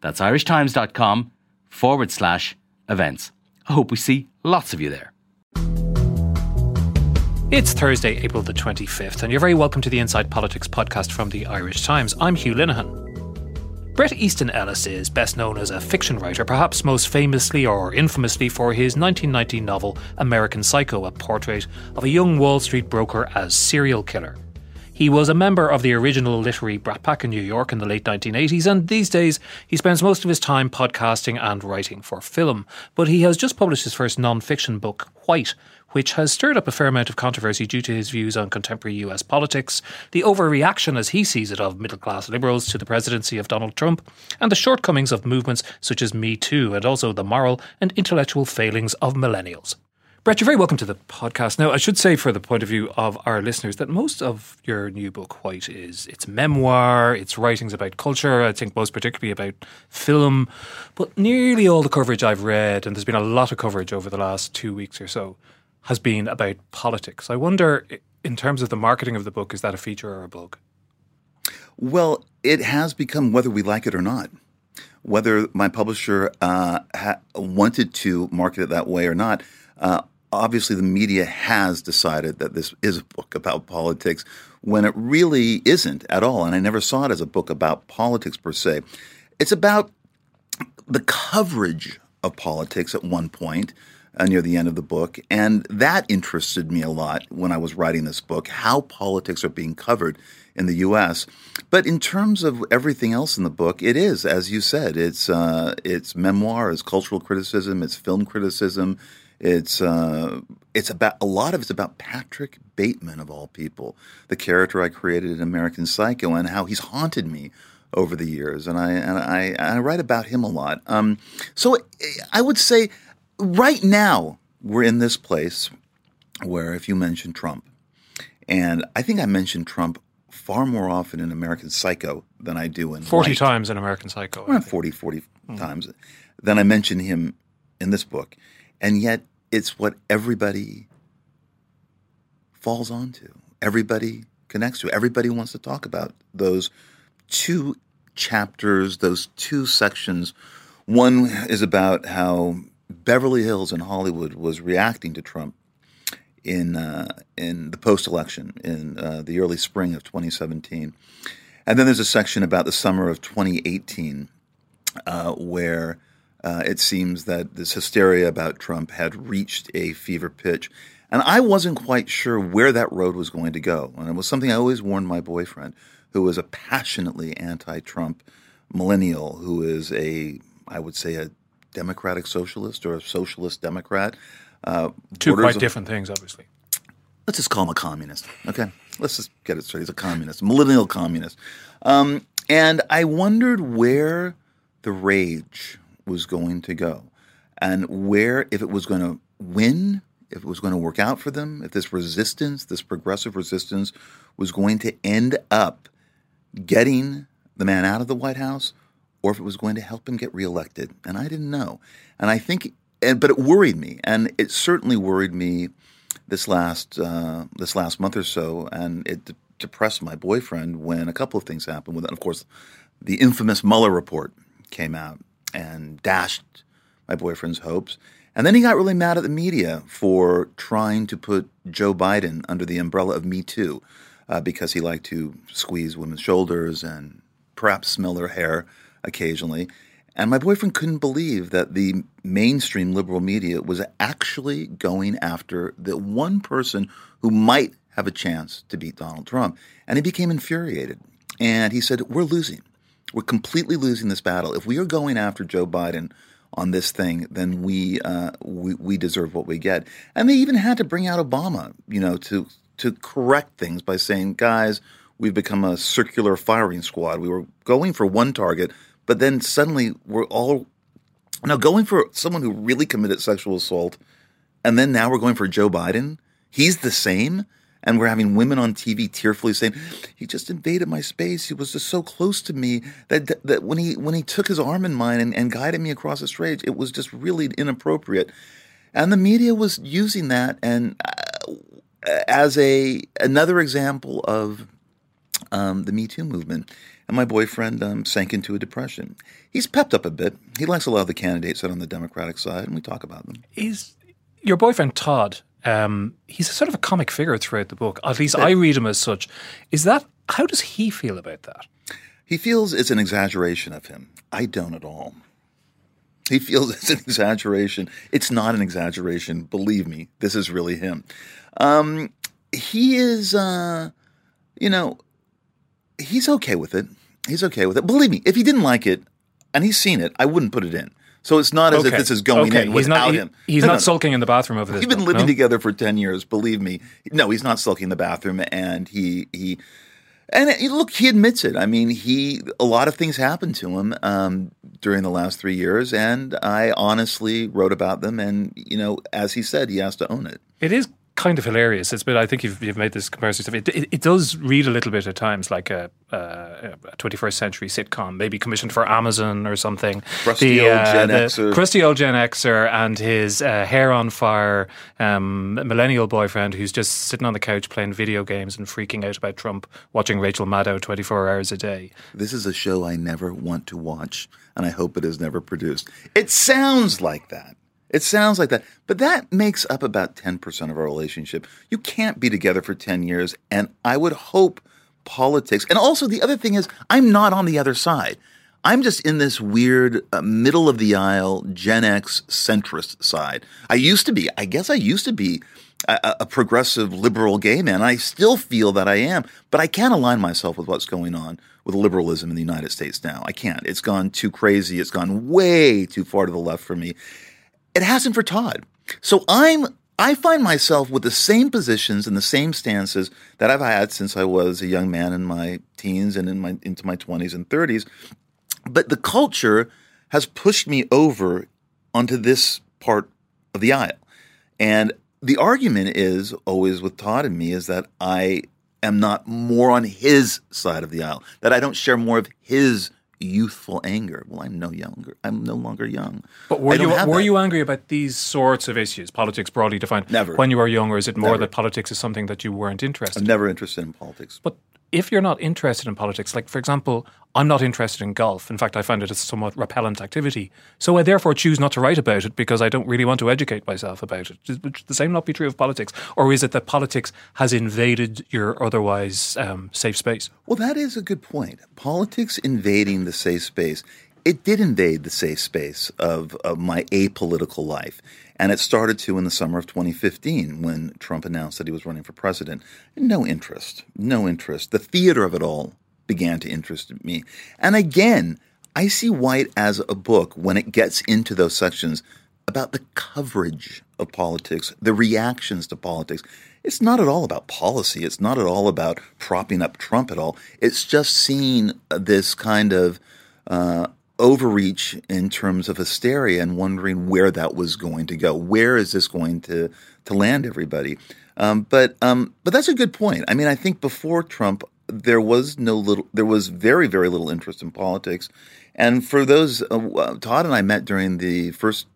That's irishtimes.com forward slash events. I hope we see lots of you there. It's Thursday, April the 25th, and you're very welcome to the Inside Politics podcast from the Irish Times. I'm Hugh Linehan. Bret Easton Ellis is best known as a fiction writer, perhaps most famously or infamously for his 1990 novel American Psycho, a portrait of a young Wall Street broker as serial killer. He was a member of the original literary Brat Pack in New York in the late 1980s, and these days he spends most of his time podcasting and writing for film. But he has just published his first non fiction book, White, which has stirred up a fair amount of controversy due to his views on contemporary US politics, the overreaction, as he sees it, of middle class liberals to the presidency of Donald Trump, and the shortcomings of movements such as Me Too, and also the moral and intellectual failings of millennials. Bret, you're very welcome to the podcast. Now, I should say, for the point of view of our listeners, that most of your new book, White, is it's memoir, it's writings about culture. I think most particularly about film, but nearly all the coverage I've read, and there's been a lot of coverage over the last two weeks or so, has been about politics. I wonder, in terms of the marketing of the book, is that a feature or a bug? Well, it has become whether we like it or not. Whether my publisher uh, ha- wanted to market it that way or not, uh, obviously the media has decided that this is a book about politics when it really isn't at all. And I never saw it as a book about politics per se. It's about the coverage of politics at one point uh, near the end of the book. And that interested me a lot when I was writing this book how politics are being covered in the U.S. But in terms of everything else in the book, it is, as you said, it's, uh, it's memoir, it's cultural criticism, it's film criticism, it's uh, it's about a lot of it's about Patrick Bateman of all people, the character I created in American Psycho, and how he's haunted me over the years, and I and I, I write about him a lot. Um, so I would say right now we're in this place where if you mention Trump, and I think I mentioned Trump far more often in American Psycho than I do in 40 White. times in American Psycho. Around 40, 40 times than I mention him in this book. And yet it's what everybody falls onto. Everybody connects to. Everybody wants to talk about those two chapters, those two sections. One is about how Beverly Hills and Hollywood was reacting to Trump in uh, in the post election in uh, the early spring of 2017, and then there's a section about the summer of 2018 uh, where uh, it seems that this hysteria about Trump had reached a fever pitch. And I wasn't quite sure where that road was going to go. And it was something I always warned my boyfriend, who was a passionately anti Trump millennial, who is a, I would say, a democratic socialist or a socialist democrat. Uh, Two quite on- different things, obviously. let's just call him a communist. Okay, let's just get it straight. He's a communist, millennial communist. Um, and I wondered where the rage was going to go, and where if it was going to win, if it was going to work out for them, if this resistance, this progressive resistance, was going to end up getting the man out of the White House, or if it was going to help him get reelected. And I didn't know. And I think, and, but it worried me, and it certainly worried me this last uh, this last month or so, and it de- depressed my boyfriend when a couple of things happened. With of course, the infamous Mueller report came out and dashed my boyfriend's hopes. And then he got really mad at the media for trying to put Joe Biden under the umbrella of Me Too, uh, because he liked to squeeze women's shoulders and perhaps smell their hair occasionally. And my boyfriend couldn't believe that the mainstream liberal media was actually going after the one person who might have a chance to beat Donald Trump. And he became infuriated. And he said, We're losing. We're completely losing this battle. If we are going after Joe Biden on this thing, then we, uh, we we deserve what we get. And they even had to bring out Obama, you know, to to correct things by saying, guys, we've become a circular firing squad. We were going for one target, but then suddenly we're all now going for someone who really committed sexual assault, and then now we're going for Joe Biden. He's the same, and we're having women on TV tearfully saying, "He just invaded my space. He was just so close to me that that, that when he when he took his arm in mine and, and guided me across the stage, it was just really inappropriate." And the media was using that and uh, as a another example of um, the Me Too movement. And my boyfriend um, sank into a depression. He's pepped up a bit. He likes a lot of the candidates that on the Democratic side, and we talk about them. Is your boyfriend Todd? Um, he's a sort of a comic figure throughout the book. At least I read him as such. Is that how does he feel about that? He feels it's an exaggeration of him. I don't at all. He feels it's an exaggeration. It's not an exaggeration. Believe me, this is really him. Um, he is, uh, you know, he's okay with it. He's okay with it. Believe me, if he didn't like it and he's seen it, I wouldn't put it in. So it's not as Okay. if this is going okay. in he's without not, he- him. He's No, not no, sulking in the bathroom over this. We've been living no? together for ten years. Believe me. No, he's not sulking in the bathroom, and he he. And look, he admits it. I mean, he a lot of things happened to him um, during the last three years, and I honestly wrote about them. And you know, as he said, he has to own it. It is kind of hilarious. It's been. I think you've, you've made this comparison. stuff. It, it, it does read a little bit at times like a, uh, a 21st century sitcom, maybe commissioned for Amazon or something. Crusty old Gen the Xer. crusty old Gen Xer and his uh, hair on fire um, millennial boyfriend who's just sitting on the couch playing video games and freaking out about Trump, watching Rachel Maddow 24 hours a day. This is a show I never want to watch, and I hope it is never produced. It sounds like that. It sounds like that. But that makes up about 10% of our relationship. You can't be together for 10 years, and I would hope politics. And also, the other thing is, I'm not on the other side. I'm just in this weird uh, middle of the aisle Gen X centrist side. I used to be, I guess I used to be a, a progressive liberal gay man. I still feel that I am, but I can't align myself with what's going on with liberalism in the United States now. I can't. It's gone too crazy. It's gone way too far to the left for me. It hasn't for Todd. So I'm I find myself with the same positions and the same stances that I've had since I was a young man in my teens and in my into my 20s and 30s. But the culture has pushed me over onto this part of the aisle. And the argument is always with Todd and me is that I am not more on his side of the aisle, that I don't share more of his youthful anger. Well, I'm no younger. I'm no longer young. But were you were that. you angry about these sorts of issues, politics broadly defined? Never. When you were young, or is it more Never. that politics is something that you weren't interested? I'm never interested in politics. But if you're not interested in politics, like for example, I'm not interested in golf. In fact, I find it a somewhat repellent activity. So I therefore choose not to write about it because I don't really want to educate myself about it. Would the same not be true of politics? Or is it that politics has invaded your otherwise um, safe space? Well, that is a good point. Politics invading the safe space. It did invade the safe space of, of my apolitical life. And it started to in the summer of 2015 when Trump announced that he was running for president. No interest. No interest. The theater of it all began to interest me. And again, I see White as a book when it gets into those sections about the coverage of politics, the reactions to politics. It's not at all about policy. It's not at all about propping up Trump at all. It's just seeing this kind of uh, overreach in terms of hysteria and wondering where that was going to go. Where is this going to to land everybody? Um, but um, but that's a good point. I mean, I think before Trump, there was no little, there was very very little interest in politics, and for those, uh, Todd and I met during the first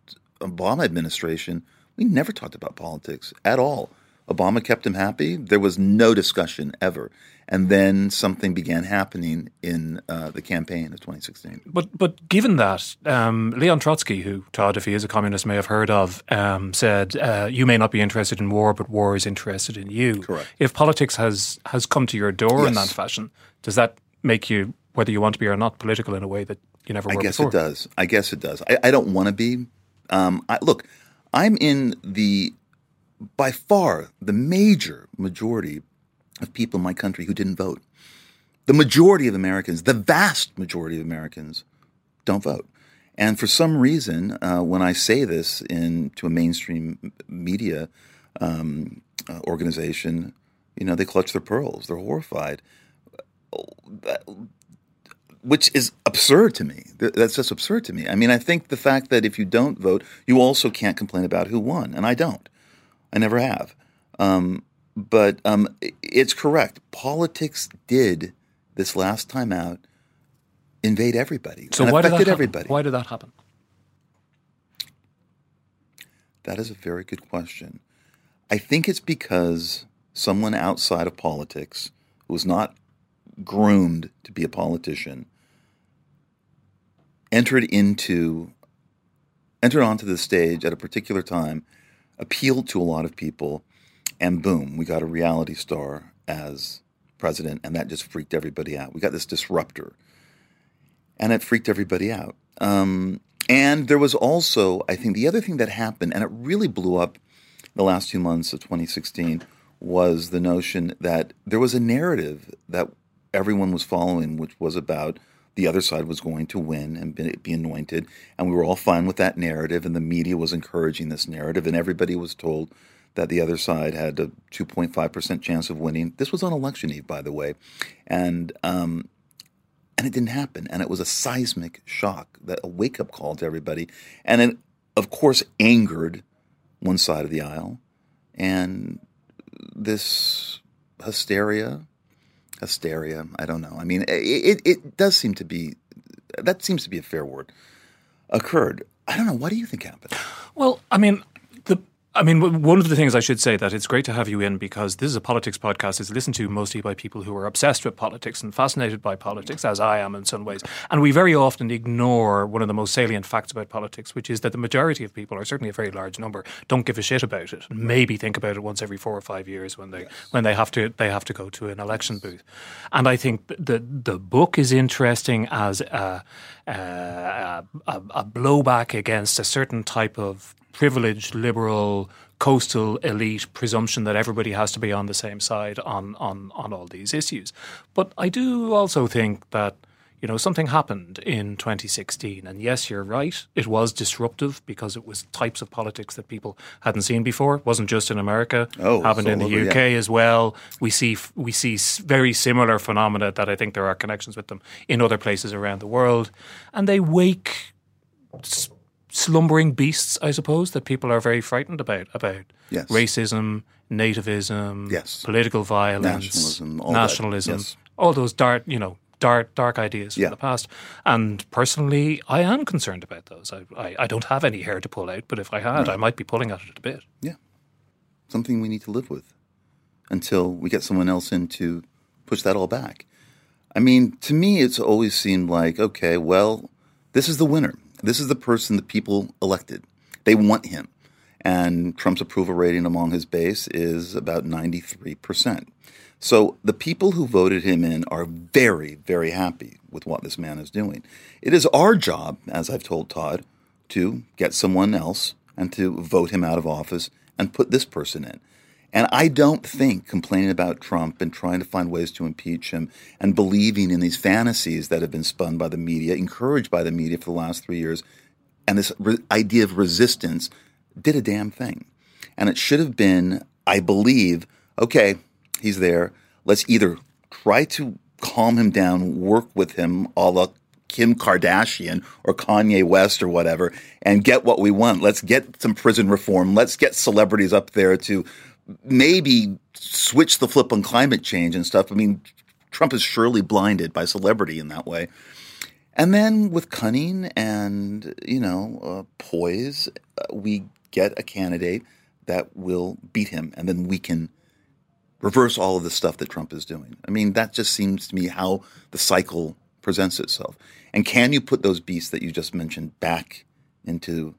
Obama administration. We never talked about politics at all. Obama kept him happy. There was no discussion ever. And then something began happening in uh, the campaign of 2016. But but given that, um, Leon Trotsky, who Todd, if he is a communist, may have heard of, um, said, uh, "You may not be interested in war, but war is interested in you." Correct. If politics has has come to your door in that fashion, does that make you, whether you want to be or not, political in a way that you never were I guess before? it does. I guess it does. I, I don't want to be. Um, I, look, I'm in the by far the major majority of people in my country who didn't vote. The majority of Americans, the vast majority of Americans, don't vote. And for some reason, uh, when I say this in to a mainstream media um, uh, organization, you know, they clutch their pearls. They're horrified. which is absurd to me. That's just absurd to me. I mean, I think the fact that if you don't vote, you also can't complain about who won, and I don't. I never have. Um, but um, it's correct. Politics did this last time out invade everybody So why did that happen? everybody. Why did that happen? That is a very good question. I think it's because someone outside of politics who was not groomed to be a politician entered into entered onto the stage at a particular time, appealed to a lot of people, and boom, we got a reality star as president, and that just freaked everybody out. We got this disruptor, and it freaked everybody out. Um, and there was also, I think, the other thing that happened, and it really blew up the last two months of 2016, was the notion that there was a narrative that everyone was following, which was about the other side was going to win and be, anointed. And we were all fine with that narrative, and the media was encouraging this narrative, and everybody was told that the other side had a 2.5% chance of winning. This was on election eve, by the way. And um, and it didn't happen. And it was a seismic shock, that a wake up call to everybody, and it, of course, angered one side of the aisle, and this hysteria, hysteria. I don't know. I mean, it, it, it does seem to be that seems to be a fair word. Occurred. I don't know. What do you think happened? Well, I mean, I mean, one of the things I should say that it's great to have you in because this is a politics podcast. It's listened to mostly by people who are obsessed with politics and fascinated by politics, as I am in some ways. And we very often ignore one of the most salient facts about politics, which is that the majority of people, or certainly a very large number, don't give a shit about it. Maybe think about it once every four or five years when they when they have to they have to go to an election booth. And I think the the book is interesting as a, a, a, a blowback against a certain type of privileged liberal coastal elite presumption that everybody has to be on the same side on on on all these issues. But I do also think that you know something happened in 2016 and yes you're right it was disruptive because it was types of politics that people hadn't seen before it wasn't just in America Oh, happened it's in the over, UK yeah. as well we see we see very similar phenomena that I think there are connections with them in other places around the world and they wake slumbering beasts, I suppose, that people are very frightened about about Yes. racism, nativism, Yes. political violence, Nationalism, all nationalism, Yes. all those dark, you know, dark dark ideas Yeah. from the past. And personally, I am concerned about those. I, I, I don't have any hair to pull out, but if I had, I might be pulling at it a bit. Yeah. Something we need to live with until we get someone else in to push that all back. I mean, to me, it's always seemed like, okay, well, this is the winner. This is the person the people elected. They want him. And Trump's approval rating among his base is about 93%. So the people who voted him in are very, very happy with what this man is doing. It is our job, as I've told Todd, to get someone else and to vote him out of office and put this person in. And I don't think complaining about Trump and trying to find ways to impeach him and believing in these fantasies that have been spun by the media, encouraged by the media for the last three years, and this re- idea of resistance did a damn thing. And it should have been, I believe, okay, he's there. Let's either try to calm him down, work with him, a la Kim Kardashian or Kanye West or whatever, and get what we want. Let's get some prison reform. Let's get celebrities up there to maybe switch the flip on climate change and stuff. I mean, Trump is surely blinded by celebrity in that way. And then with cunning and, you know, uh, poise, uh, we get a candidate that will beat him. And then we can reverse all of the stuff that Trump is doing. I mean, that just seems to me how the cycle presents itself. And can you put those beasts that you just mentioned back into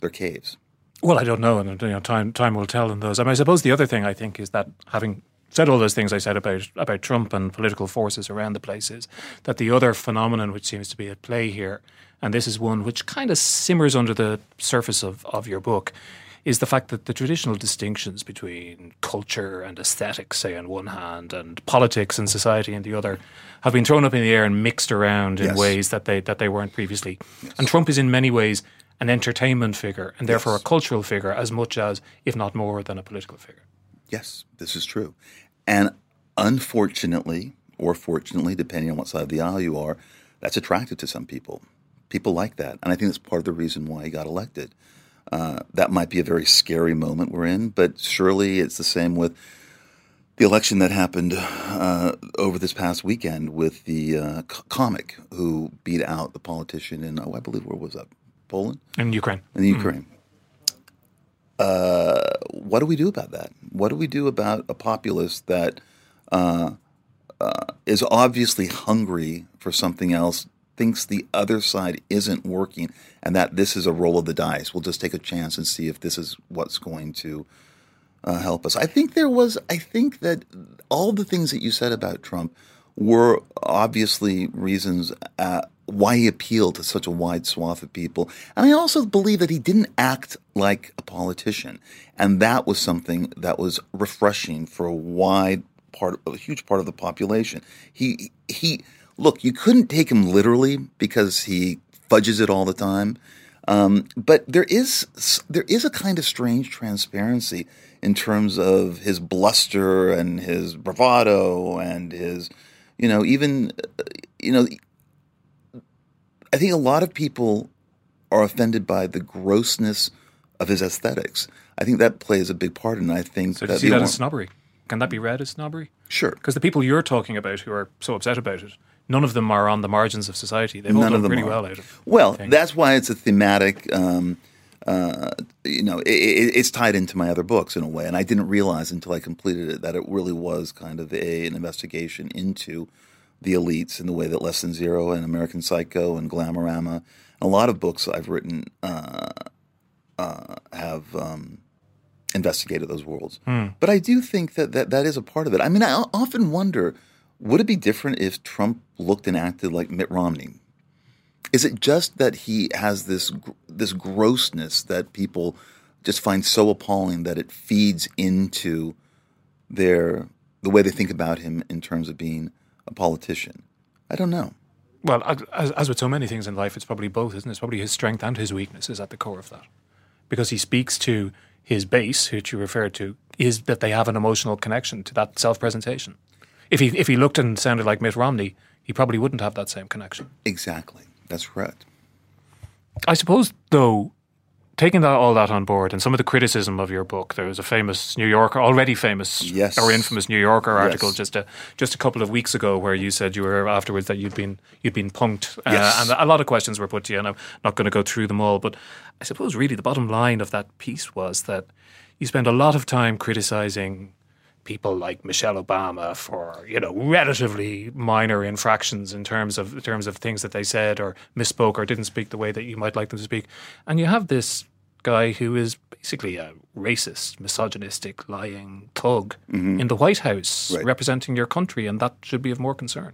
their caves? Well, I don't know, and you know, time time will tell in those. I mean, I suppose the other thing I think is that having said all those things I said about about Trump and political forces around the place is that the other phenomenon which seems to be at play here, and this is one which kind of simmers under the surface of, of your book, is the fact that the traditional distinctions between culture and aesthetics, say on one hand, and politics and society on the other, have been thrown up in the air and mixed around in Yes. ways that they that they weren't previously. And Trump is in many ways an entertainment figure and therefore Yes. a cultural figure as much as, if not more, than a political figure. Yes, this is true. And unfortunately, or fortunately, depending on what side of the aisle you are, that's attractive to some people. People like that. And I think that's part of the reason why he got elected. Uh, that might be a very scary moment we're in, but surely it's the same with the election that happened uh, over this past weekend with the uh, comic who beat out the politician in, oh, I believe, where was that? Poland? and Ukraine. In the Ukraine. Uh, what do we do about that? What do we do about a populace that uh, uh, is obviously hungry for something else, thinks the other side isn't working, and that this is a roll of the dice? We'll just take a chance and see if this is what's going to uh, help us. I think there was, I think that all the things that you said about Trump were obviously reasons uh, why he appealed to such a wide swath of people. And I also believe that he didn't act like a politician. And that was something that was refreshing for a wide part, a huge part of the population. He, he, look, you couldn't take him literally because he fudges it all the time. Um, but there is there is a kind of strange transparency in terms of his bluster and his bravado and his, you know, even, you know, I think a lot of people are offended by the grossness of his aesthetics. I think that plays a big part, and I think so. Do you see that as snobbery? Can that be read as snobbery? Sure. Because the people you're talking about who are so upset about it, none of them are on the margins of society. They've all None of done pretty are. well out of it. Well, that's why it's a thematic. Um, uh, you know, it, it, it's tied into my other books in a way, and I didn't realize until I completed it that it really was kind of a, an investigation into the elites in the way that Less Than Zero and American Psycho and Glamorama, and a lot of books I've written uh, uh, have um, investigated those worlds. But I do think that, that that is a part of it. I mean, I often wonder, would it be different if Trump looked and acted like Mitt Romney? Is it just that he has this this grossness that people just find so appalling that it feeds into their the way they think about him in terms of being a politician? I don't know. Well, as, as with so many things in life, it's probably both, isn't it? It's probably his strength and his weakness is at the core of that. Because he speaks to his base, which you referred to, is that they have an emotional connection to that self presentation. If he, if he looked and sounded like Mitt Romney, he probably wouldn't have that same connection. Exactly. That's correct. I suppose, though, taking that, all that on board and some of the criticism of your book, there was a famous New Yorker, already famous Yes. or infamous New Yorker article Yes. just a just a couple of weeks ago where you said you were afterwards that you'd been you'd been punked, uh, Yes. and a lot of questions were put to you, and I'm not going to go through them all, but I suppose really the bottom line of that piece was that you spend a lot of time criticizing people like Michelle Obama for you know relatively minor infractions in terms of in terms of things that they said or misspoke or didn't speak the way that you might like them to speak, and you have this guy who is basically a racist, misogynistic, lying thug in the White House Right. representing your country, and that should be of more concern.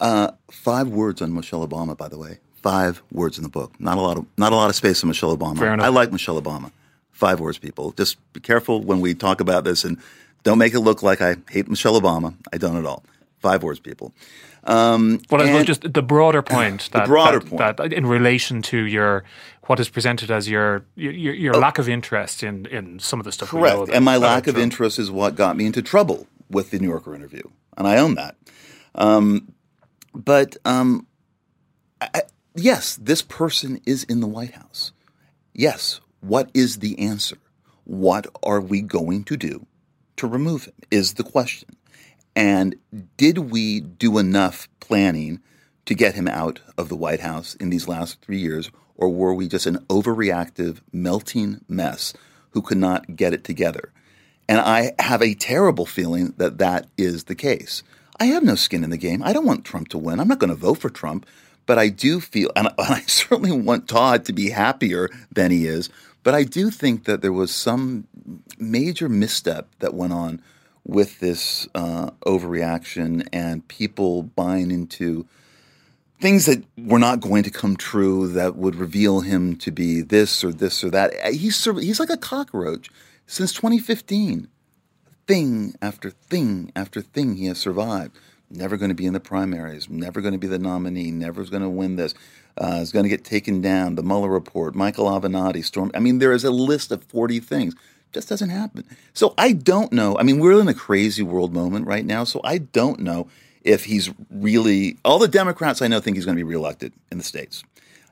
Uh, five words on Michelle Obama, by the way. Five words in the book. Not a lot of not a lot of space on Michelle Obama. I like Michelle Obama. Five words, people. Just be careful when we talk about this, and don't make it look like I hate Michelle Obama. I don't at all. Five words, people. Um, Well, I suppose just the broader point that, broader that, point. that in relation to your what is presented as your your, your lack of interest in, in some of the stuff. Oh. Correct. And my about lack of Trump. interest is what got me into trouble with the New Yorker interview. And I own that. Um, but um, I- yes, this person is in the White House. Yes. What is the answer? What are we going to do to remove him? Is the question. And did we do enough planning to get him out of the White House in these last three years? Or were we just an overreactive, melting mess who could not get it together? And I have a terrible feeling that that is the case. I have no skin in the game. I don't want Trump to win. I'm not going to vote for Trump. But I do feel, and I certainly want Todd to be happier than he is. But I do think that there was some major misstep that went on with this uh, overreaction and people buying into things that were not going to come true that would reveal him to be this or this or that. He's he's like a cockroach since 2015. Thing after thing after thing he has survived. Never going to be in the primaries. Never going to be the nominee. Never going to win this. Uh, is going to get taken down. The Mueller report. Michael Avenatti. Storm. I mean, there is a list of 40 things. Just doesn't happen. So I don't know. I mean, we're in a crazy world moment right now. So I don't know if he's really all the Democrats I know think he's going to be reelected in the states,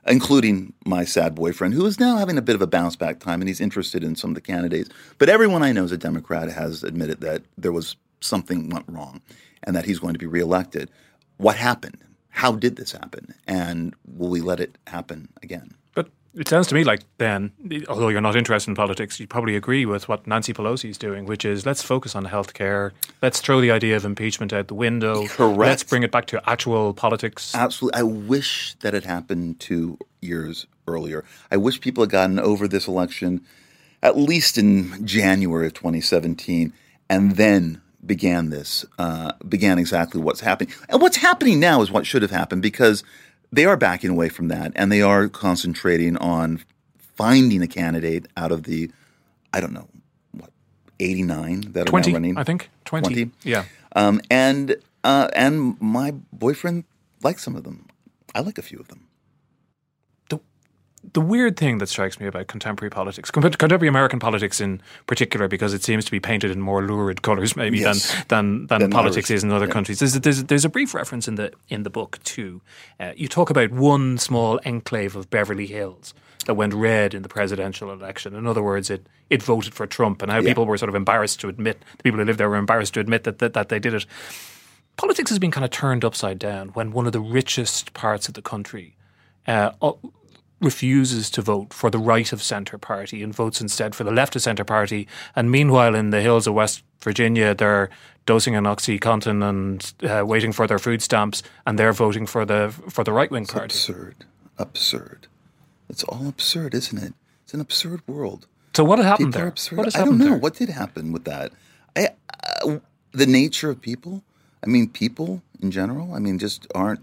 including my sad boyfriend, who is now having a bit of a bounce back time, and he's interested in some of the candidates. But everyone I know is a Democrat has admitted that there was something went wrong, and that he's going to be reelected. What happened? How did this happen? And will we let it happen again? But it sounds to me like then, although you're not interested in politics, you probably agree with what Nancy Pelosi is doing, which is let's focus on healthcare. Let's throw the idea of impeachment out the window. Correct. Let's bring it back to actual politics. Absolutely. I wish that had happened two years earlier. I wish people had gotten over this election at least in January of 2017 and then began this, uh, began exactly what's happening. And what's happening now is what should have happened because they are backing away from that and they are concentrating on finding a candidate out of the, I don't know, what, 89 that are now running? I think. 20. 20? Yeah. Um, and uh, and my boyfriend likes some of them. I like a few of them. The weird thing that strikes me about contemporary politics, contemporary American politics in particular, because it seems to be painted in more lurid colours maybe Yes. than than than, Than politics Irish. is in other countries. There's, there's there's a brief reference in the in the book too. Uh, you talk about one small enclave of Beverly Hills that went red in the presidential election. In other words, it it voted for Trump, and how people were sort of embarrassed to admit the people who lived there were embarrassed to admit that that, that they did it. Politics has been kind of turned upside down when one of the richest parts of the country uh, refuses to vote for the right of centre party and votes instead for the left of centre party. And meanwhile, in the hills of West Virginia, they're dosing an OxyContin and uh, waiting for their food stamps, and they're voting for the for the right wing party. Absurd. Absurd. It's all absurd, isn't it? It's an absurd world. So what happened People there? What I don't know there? what did happen with that. I, uh, the nature of people. I mean, people in general. I mean, just aren't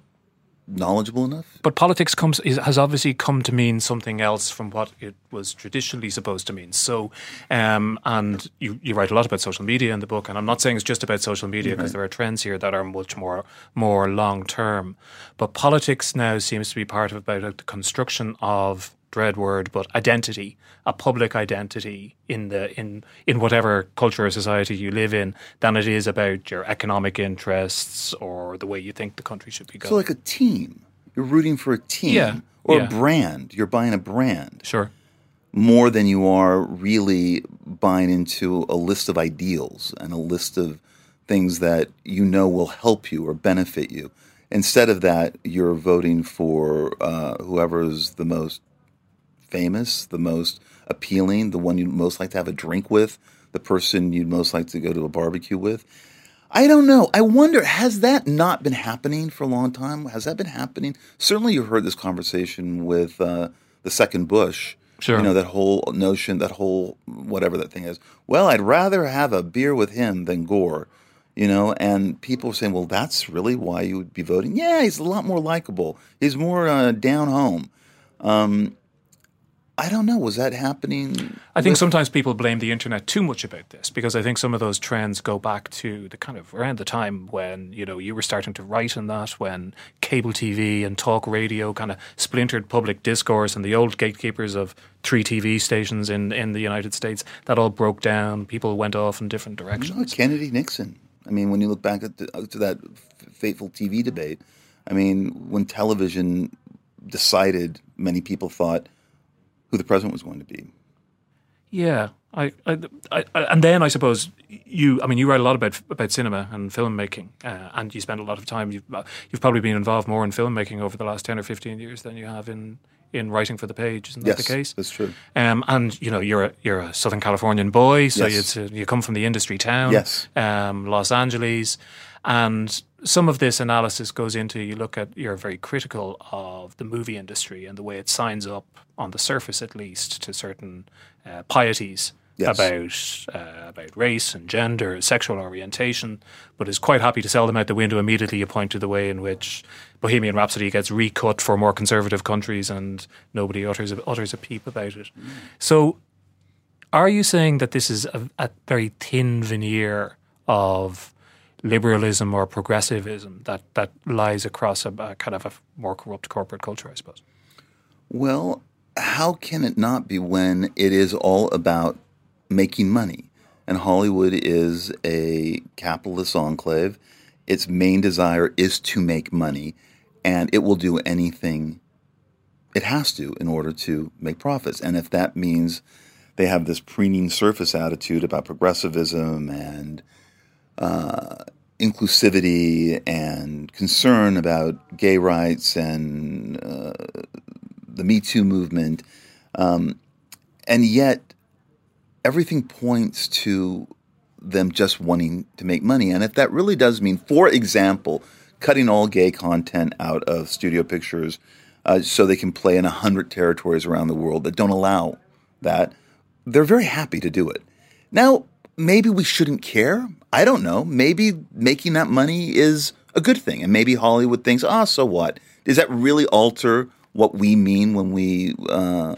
knowledgeable enough. But politics comes is, has obviously come to mean something else from what it was traditionally supposed to mean. So, um, and you, you write a lot about social media in the book, and I'm not saying it's just about social media because there are trends here that are much more more long term. But politics now seems to be part of about the construction of dread word, but identity, a public identity in the in in whatever culture or society you live in, than it is about your economic interests or the way you think the country should be going. So, like a team, you're rooting for a team Yeah, or yeah. a brand. You're buying a brand sure. more than you are really buying into a list of ideals and a list of things that you know will help you or benefit you. Instead of that, you're voting for uh, whoever is the most famous, the most appealing, the one you'd most like to have a drink with, the person you'd most like to go to a barbecue with. I don't know. I wonder, has that not been happening for a long time? Has that been happening? Certainly, you heard this conversation with uh, the second Bush. Sure. You know, that whole notion, that whole whatever that thing is. Well, I'd rather have a beer with him than Gore. You know, and people were saying, well, that's really why you would be voting. Yeah, he's a lot more likable. He's more uh, down home. Um, I don't know. Was that happening? I think sometimes people blame the internet too much about this because I think some of those trends go back to the kind of around the time when you know you were starting to write in that when cable TV and talk radio kind of splintered public discourse and the old gatekeepers of three TV stations in in the United States that all broke down. People went off in different directions. Kennedy Nixon. I mean, when you look back at the, uh, to that fateful TV debate, I mean, when television decided, many people thought who the president was going to be. Yeah, I, I, I, and then I suppose you. I mean, you write a lot about about cinema and filmmaking, uh, and you spend a lot of time. You've uh, you've probably been involved more in filmmaking over the last ten or fifteen years than you have in in writing for the page. Isn't that yes, the case? that's true. Um, and you know, you're a, you're a Southern Californian boy, so Yes. you you come from the industry town, Yes. um, Los Angeles, and some of this analysis goes into you look at you're very critical of the movie industry and the way it signs up on the surface, at least, to certain uh, pieties. Yes. About uh, about race and gender, sexual orientation, but is quite happy to sell them out the window immediately. You point to the way in which Bohemian Rhapsody gets recut for more conservative countries, and nobody utters a, utters a peep about it. So, are you saying that this is a, a very thin veneer of liberalism or progressivism that, that lies across a, a kind of a more corrupt corporate culture, I suppose? Well, how can it not be when it is all about making money? And Hollywood is a capitalist enclave. its main desire is to make money, and it will do anything it has to in order to make profits. And if that means they have this preening surface attitude about progressivism and uh, inclusivity and concern about gay rights and uh, the Me Too movement, um, and yet everything points to them just wanting to make money. And if that really does mean, for example, cutting all gay content out of studio pictures uh, so they can play in 100 territories around the world that don't allow that, they're very happy to do it. Now, maybe we shouldn't care. I don't know. Maybe making that money is a good thing. And maybe Hollywood thinks, ah, oh, so what? Does that really alter what we mean when we, uh,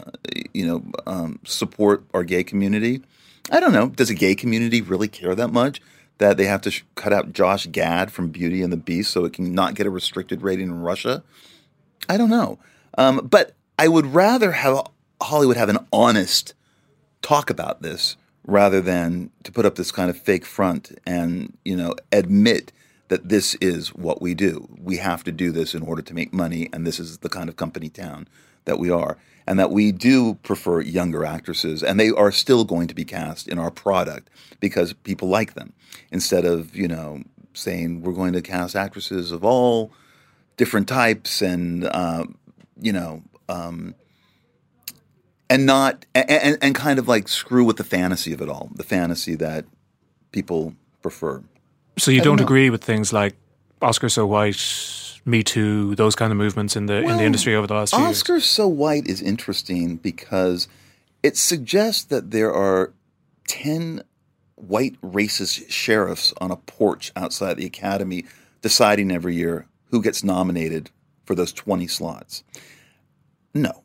you know, um, support our gay community? I don't know. Does a gay community really care that much that they have to sh- cut out Josh Gad from Beauty and the Beast so it can not get a restricted rating in Russia? I don't know. Um, but I would rather have Hollywood have an honest talk about this rather than to put up this kind of fake front and you know admit that this is what we do. We have to do this in order to make money, and this is the kind of company town that we are, and that we do prefer younger actresses, and they are still going to be cast in our product because people like them. Instead of you know saying we're going to cast actresses of all different types and uh, you know. Um, and not and, and kind of like screw with the fantasy of it all, the fantasy that people prefer. So you don't, don't agree with things like Oscar so white, Me Too, those kind of movements in the well, in the industry over the last few years? Oscar years? so white is interesting because it suggests that there are ten white racist sheriffs on a porch outside the academy deciding every year who gets nominated for those 20 slots. No,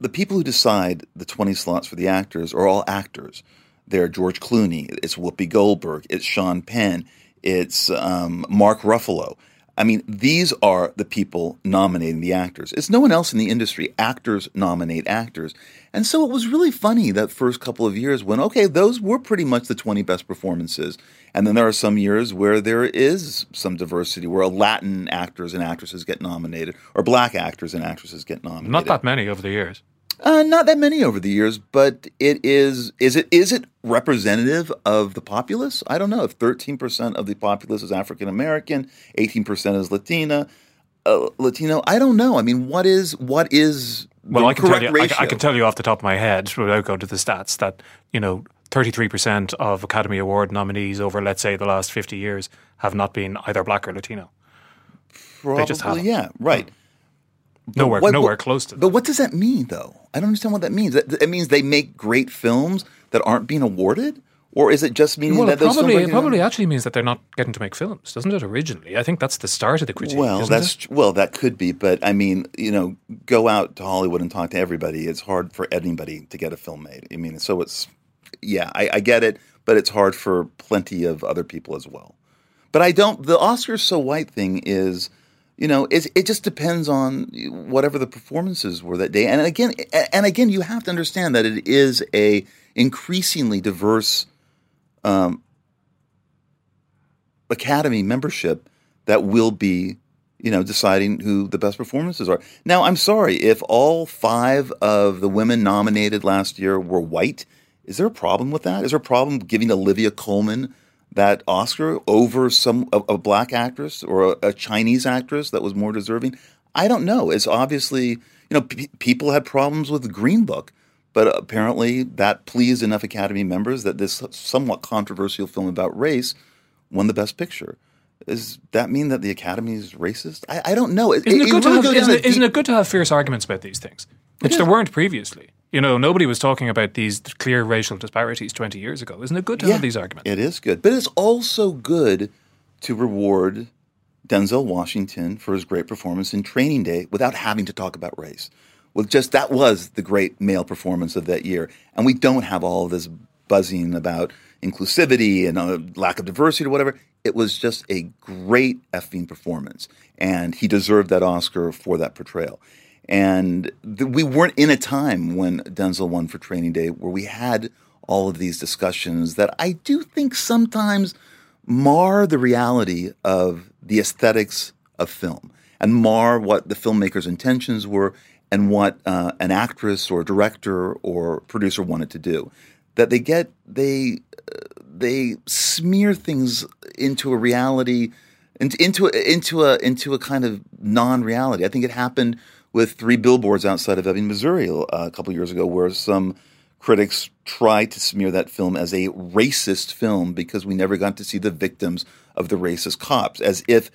the people who decide the 20 slots for the actors are all actors. They're George Clooney, it's Whoopi Goldberg, it's Sean Penn, it's um, Mark Ruffalo. I mean, these are the people nominating the actors. It's no one else in the industry. Actors nominate actors. And so it was really funny that first couple of years when, okay, those were pretty much the 20 best performances. And then there are some years where there is some diversity, where Latin actors and actresses get nominated, or black actors and actresses get nominated. Not that many over the years. Uh, not that many over the years, but it is. Is it is it representative of the populace? I don't know. If thirteen percent of the populace is African American, eighteen percent is Latina, uh, Latino. I don't know. I mean, what is what is well? I can tell you. I, I, can tell you off the top of my head, without going to the stats, that you know, thirty-three percent of Academy Award nominees over, let's say, the last fifty years have not been either black or Latino. Probably, yeah, right. Nowhere, what, nowhere close to. That. But what does that mean, though? I don't understand what that means. It means they make great films that aren't being awarded, or is it just meaning well, that it probably it probably actually means that they're not getting to make films, doesn't it? Originally, I think that's the start of the critique. Well, that's it? well, that could be, but I mean, you know, go out to Hollywood and talk to everybody. It's hard for anybody to get a film made. I mean, so it's yeah, I, I get it, but it's hard for plenty of other people as well. But I don't. The Oscars so white thing is you know, it, it just depends on whatever the performances were that day. And again, and again, you have to understand that it is a increasingly diverse um, academy membership that will be, you know, deciding who the best performances are. Now, I'm sorry if all five of the women nominated last year were white. Is there a problem with that? Is there a problem giving Olivia Colman? That Oscar over some a, a black actress or a, a, Chinese actress that was more deserving? I don't know. It's obviously you know p- people had problems with Green Book, but apparently that pleased enough Academy members that this somewhat controversial film about race won the Best Picture. Does that mean that the Academy is racist? I, I don't know. Isn't it, it, good really to have, isn't, it, isn't it good to have fierce arguments about these things, which there weren't previously? You know, nobody was talking about these clear racial disparities 20 years ago. Isn't it good to yeah, have these arguments? It is good. But it's also good to reward Denzel Washington for his great performance in Training Day without having to talk about race. Well, just that was the great male performance of that year. And we don't have all this buzzing about inclusivity and uh, lack of diversity or whatever. It was just a great effing performance. And he deserved that Oscar for that portrayal. And th- we weren't in a time when Denzel won for Training Day where we had all of these discussions that I do think sometimes mar the reality of the aesthetics of film and mar what the filmmaker's intentions were and what uh, an actress or director or producer wanted to do. That they get they uh, they smear things into a reality into into a into a kind of non-reality. I think it happened with three billboards outside of Ebbing, Missouri, uh, a couple years ago, where some critics tried to smear that film as a racist film because we never got to see the victims of the racist cops, as if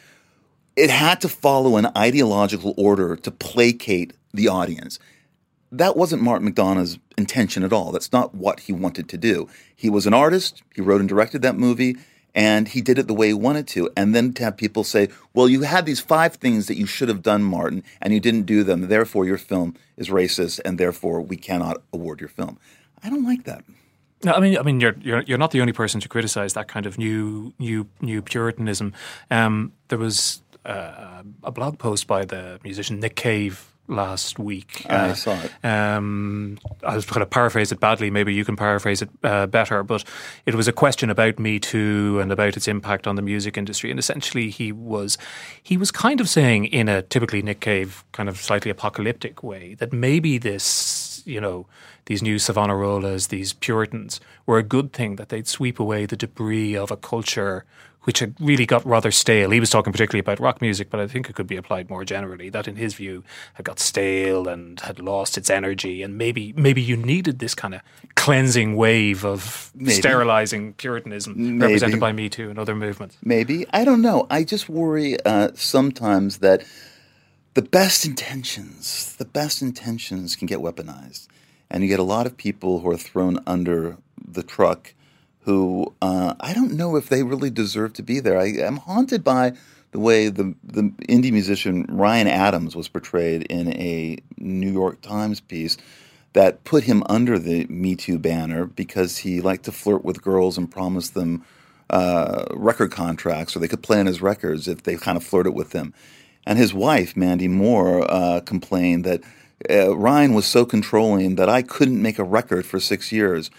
it had to follow an ideological order to placate the audience. That wasn't Martin McDonagh's intention at all. That's not what he wanted to do. He was an artist, he wrote and directed that movie, and he did it the way he wanted to. And then to have people say, well, you had these five things that you should have done, Martin, and you didn't do them. Therefore, your film is racist, and therefore, we cannot award your film. I don't like that. No, I mean, I mean, you're you're you're not the only person to criticize that kind of new new new Puritanism. Um, there was uh, a blog post by the musician Nick Cave last week. I uh, saw it. Um, I was going to paraphrase it badly. Maybe you can paraphrase it uh, better. But it was a question about Me Too and about its impact on the music industry. And essentially, he was he was kind of saying, in a typically Nick Cave kind of slightly apocalyptic way, that maybe this, you know these new Savonarolas, these Puritans, were a good thing that they'd sweep away the debris of a culture which had really got rather stale. He was talking particularly about rock music, but I think it could be applied more generally. That, in his view, had got stale and had lost its energy, and maybe maybe you needed this kind of cleansing wave of maybe. sterilizing Puritanism maybe. represented by Me Too and other movements. Maybe I don't know. I just worry uh, sometimes that the best intentions, the best intentions, can get weaponized and you get a lot of people who are thrown under the truck who uh, I don't know if they really deserve to be there. I am haunted by the way the the indie musician Ryan Adams was portrayed in a New York Times piece that put him under the Me Too banner because he liked to flirt with girls and promise them uh, record contracts or they could play on his records if they kind of flirted with him. And his wife, Mandy Moore, uh, complained that uh, Ryan was so controlling that I couldn't make a record for six years.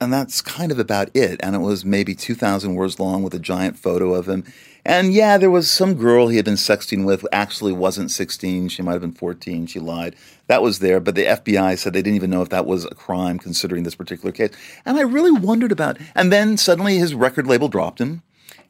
And that's kind of about it. And it was maybe 2,000 words long with a giant photo of him. And yeah, there was some girl he had been sexting with, actually wasn't 16. She might have been 14. She lied. That was there. But the FBI said they didn't even know if that was a crime considering this particular case. And I really wondered about And then suddenly his record label dropped him.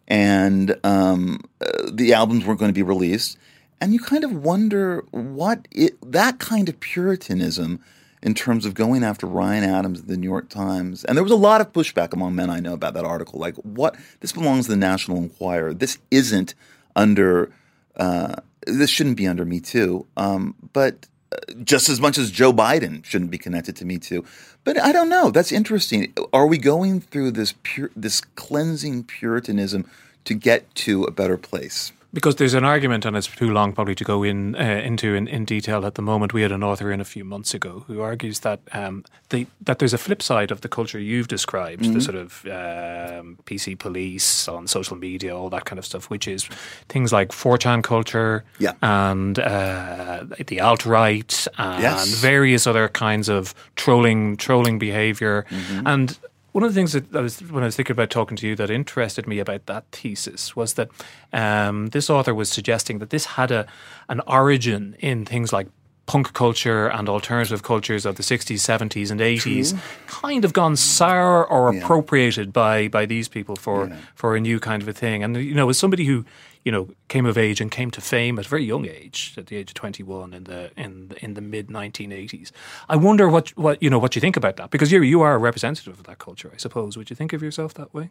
And um, uh, the albums weren't going to be released and you kind of wonder what it, that kind of puritanism in terms of going after Ryan Adams the New York Times. And there was a lot of pushback among men I know about that article. Like, what? This belongs to the National Enquirer. This isn't under, uh, this shouldn't be under Me Too. Um, but uh, just as much as Joe Biden shouldn't be connected to Me Too. But I don't know. That's interesting. Are we going through this pure, this cleansing puritanism to get to a better place? Because there's an argument, and it's too long probably to go in uh, into in, in, detail at the moment. We had an author in a few months ago who argues that um, the, that there's a flip side of the culture you've described, mm-hmm. the sort of um, PC police on social media, all that kind of stuff, which is things like 4chan culture yeah. and uh, the alt right and yes. various other kinds of trolling trolling behavior, mm-hmm. and one of the things that I was when I was thinking about talking to you that interested me about that thesis was that um, this author was suggesting that this had a an origin in things like punk culture and alternative cultures of the 60s, 70s, and 80s True. kind of gone sour or yeah. appropriated by by these people for yeah. for a new kind of a thing. And you know, as somebody who you know came of age and came to fame at a very young age, at the age of 21 in the in in the mid 1980s, I wonder what what you know what you think about that because you you are a representative of that culture, I suppose. Would you think of yourself that way?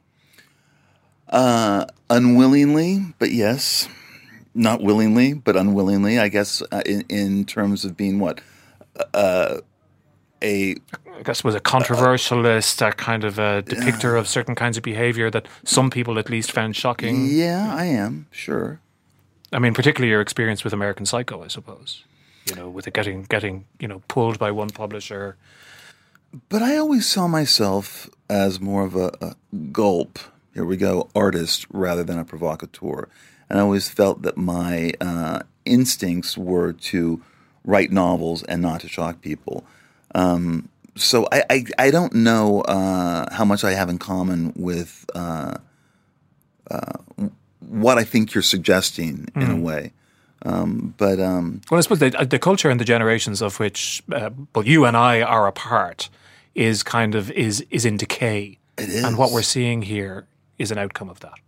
Uh, unwillingly, but yes not willingly, but unwillingly, I guess, uh, in, in terms of being what uh, a I guess was a controversialist, a kind of a depictor uh, of certain kinds of behavior that some people at least found shocking. Yeah, I am sure. I mean, particularly your experience with American Psycho, I suppose. You know, with it getting getting you know pulled by one publisher. But I always saw myself as more of a, a gulp. Here we go, artist rather than a provocateur and I always felt that my uh, instincts were to write novels and not to shock people. Um, so I, I, I, don't know uh, how much I have in common with uh, uh what I think you're suggesting in a way. Um, but um, Well, I suppose the, the culture and the generations of which uh, well, you and I are a part is kind of is is in decay. It is. And what we're seeing here is an outcome of that.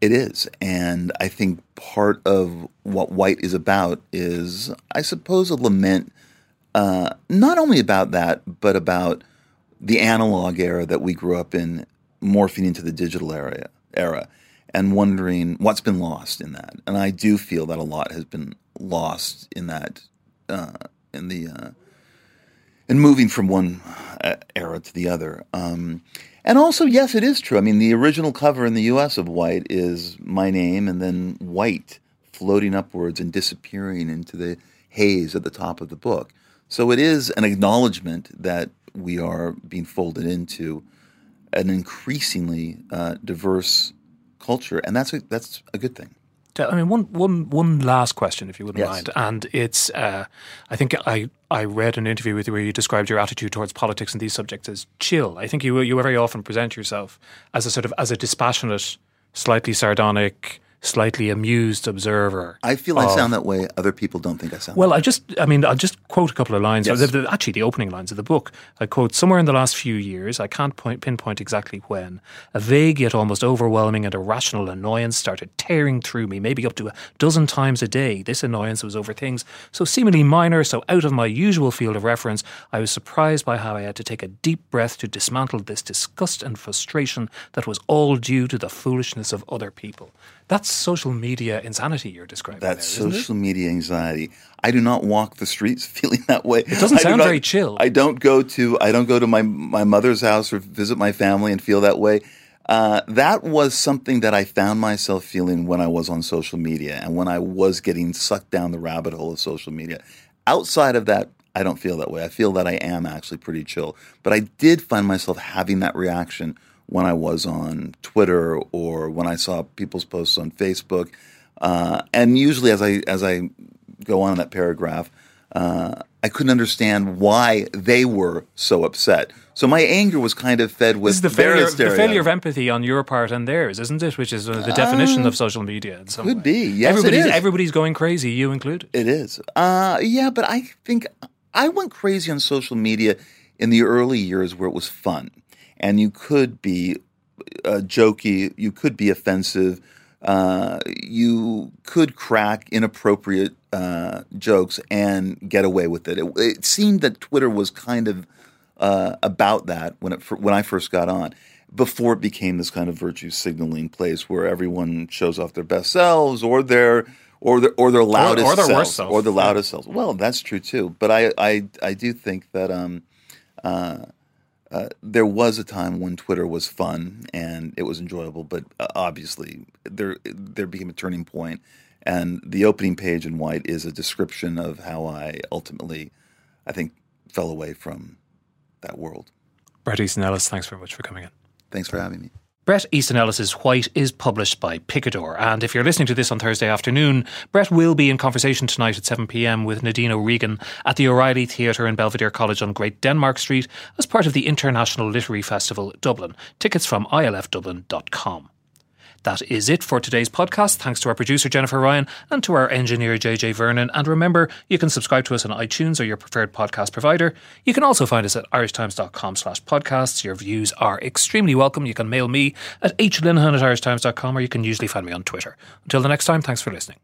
It is. And I think part of what White is about is, I suppose, a lament uh, not only about that, but about the analog era that we grew up in morphing into the digital era, era and wondering what's been lost in that. And I do feel that a lot has been lost in that, uh, in the, uh, in moving from one uh, era to the other. Um, and also, yes, it is true. I mean, the original cover in the U.S. of White is my name and then white floating upwards and disappearing into the haze at the top of the book. So it is an acknowledgement that we are being folded into an increasingly uh, diverse culture, and that's a, that's a good thing. I mean, one, one, one last question, if you wouldn't Yes. mind, and it's. Uh, I think I, I read an interview with you where you described your attitude towards politics and these subjects as chill. I think you you very often present yourself as a sort of as a dispassionate, slightly sardonic, slightly amused observer. I feel I sound that way. Other people don't think I sound. Well, I just, I mean, I'll just quote a couple of lines. Yes. Actually, the opening lines of the book. I quote, somewhere in the last few years, I can't point, pinpoint exactly when, a vague yet almost overwhelming and irrational annoyance started tearing through me, maybe up to a dozen times a day. This annoyance was over things so seemingly minor, so out of my usual field of reference, I was surprised by how I had to take a deep breath to dismantle this disgust and frustration that was all due to the foolishness of other people. That's social media insanity you're describing. That's there, social media anxiety. I do not walk the streets feeling that way. It doesn't sound very chill. I don't go to I don't go to my my mother's house or visit my family and feel that way. Uh, that was something that I found myself feeling when I was on social media and when I was getting sucked down the rabbit hole of social media. Outside of that, I don't feel that way. I feel that I am actually pretty chill. But I did find myself having that reaction when I was on Twitter or when I saw people's posts on Facebook. Uh, and usually, as I as I go on in that paragraph, uh, I couldn't understand why they were so upset. So my anger was kind of fed with This is the failure, the failure of empathy on your part and theirs, isn't it? Which is uh, the definition of social media. Could way. be. Yes, everybody's, everybody's going crazy, you included. It is. Uh, yeah, but I think I went crazy on social media in the early years where it was fun. And you could be uh, jokey, you could be offensive, uh, you could crack inappropriate uh, jokes and get away with it. it. It seemed that Twitter was kind of uh, about that when it when I first got on. Before it became this kind of virtue signaling place where everyone shows off their best selves or their or their or their loudest or their selves, worst self. or the loudest selves. Well, that's true too. But I I, I do think that um, uh, there was a time when Twitter was fun and it was enjoyable, but uh, obviously there there became a turning point, and the opening page in white is a description of how I ultimately, I think, fell away from that world. Bret Easton Ellis, thanks very much for coming in. Thanks for having me. Bret Easton Ellis's White is published by Picador. And if you're listening to this on Thursday afternoon, Bret will be in conversation tonight at 7 pm with Nadine O'Regan at the O'Reilly Theatre in Belvedere College on Great Denmark Street as part of the International Literary Festival Dublin. Tickets from ilfdublin.com. That is it for today's podcast. Thanks to our producer Jennifer Ryan and to our engineer JJ Vernon. And remember, you can subscribe to us on iTunes or your preferred podcast provider. You can also find us at irishtimes.com slash podcasts. Your views are extremely welcome. You can mail me at hlinehan at irishtimes.com or you can usually find me on Twitter. Until the next time, thanks for listening.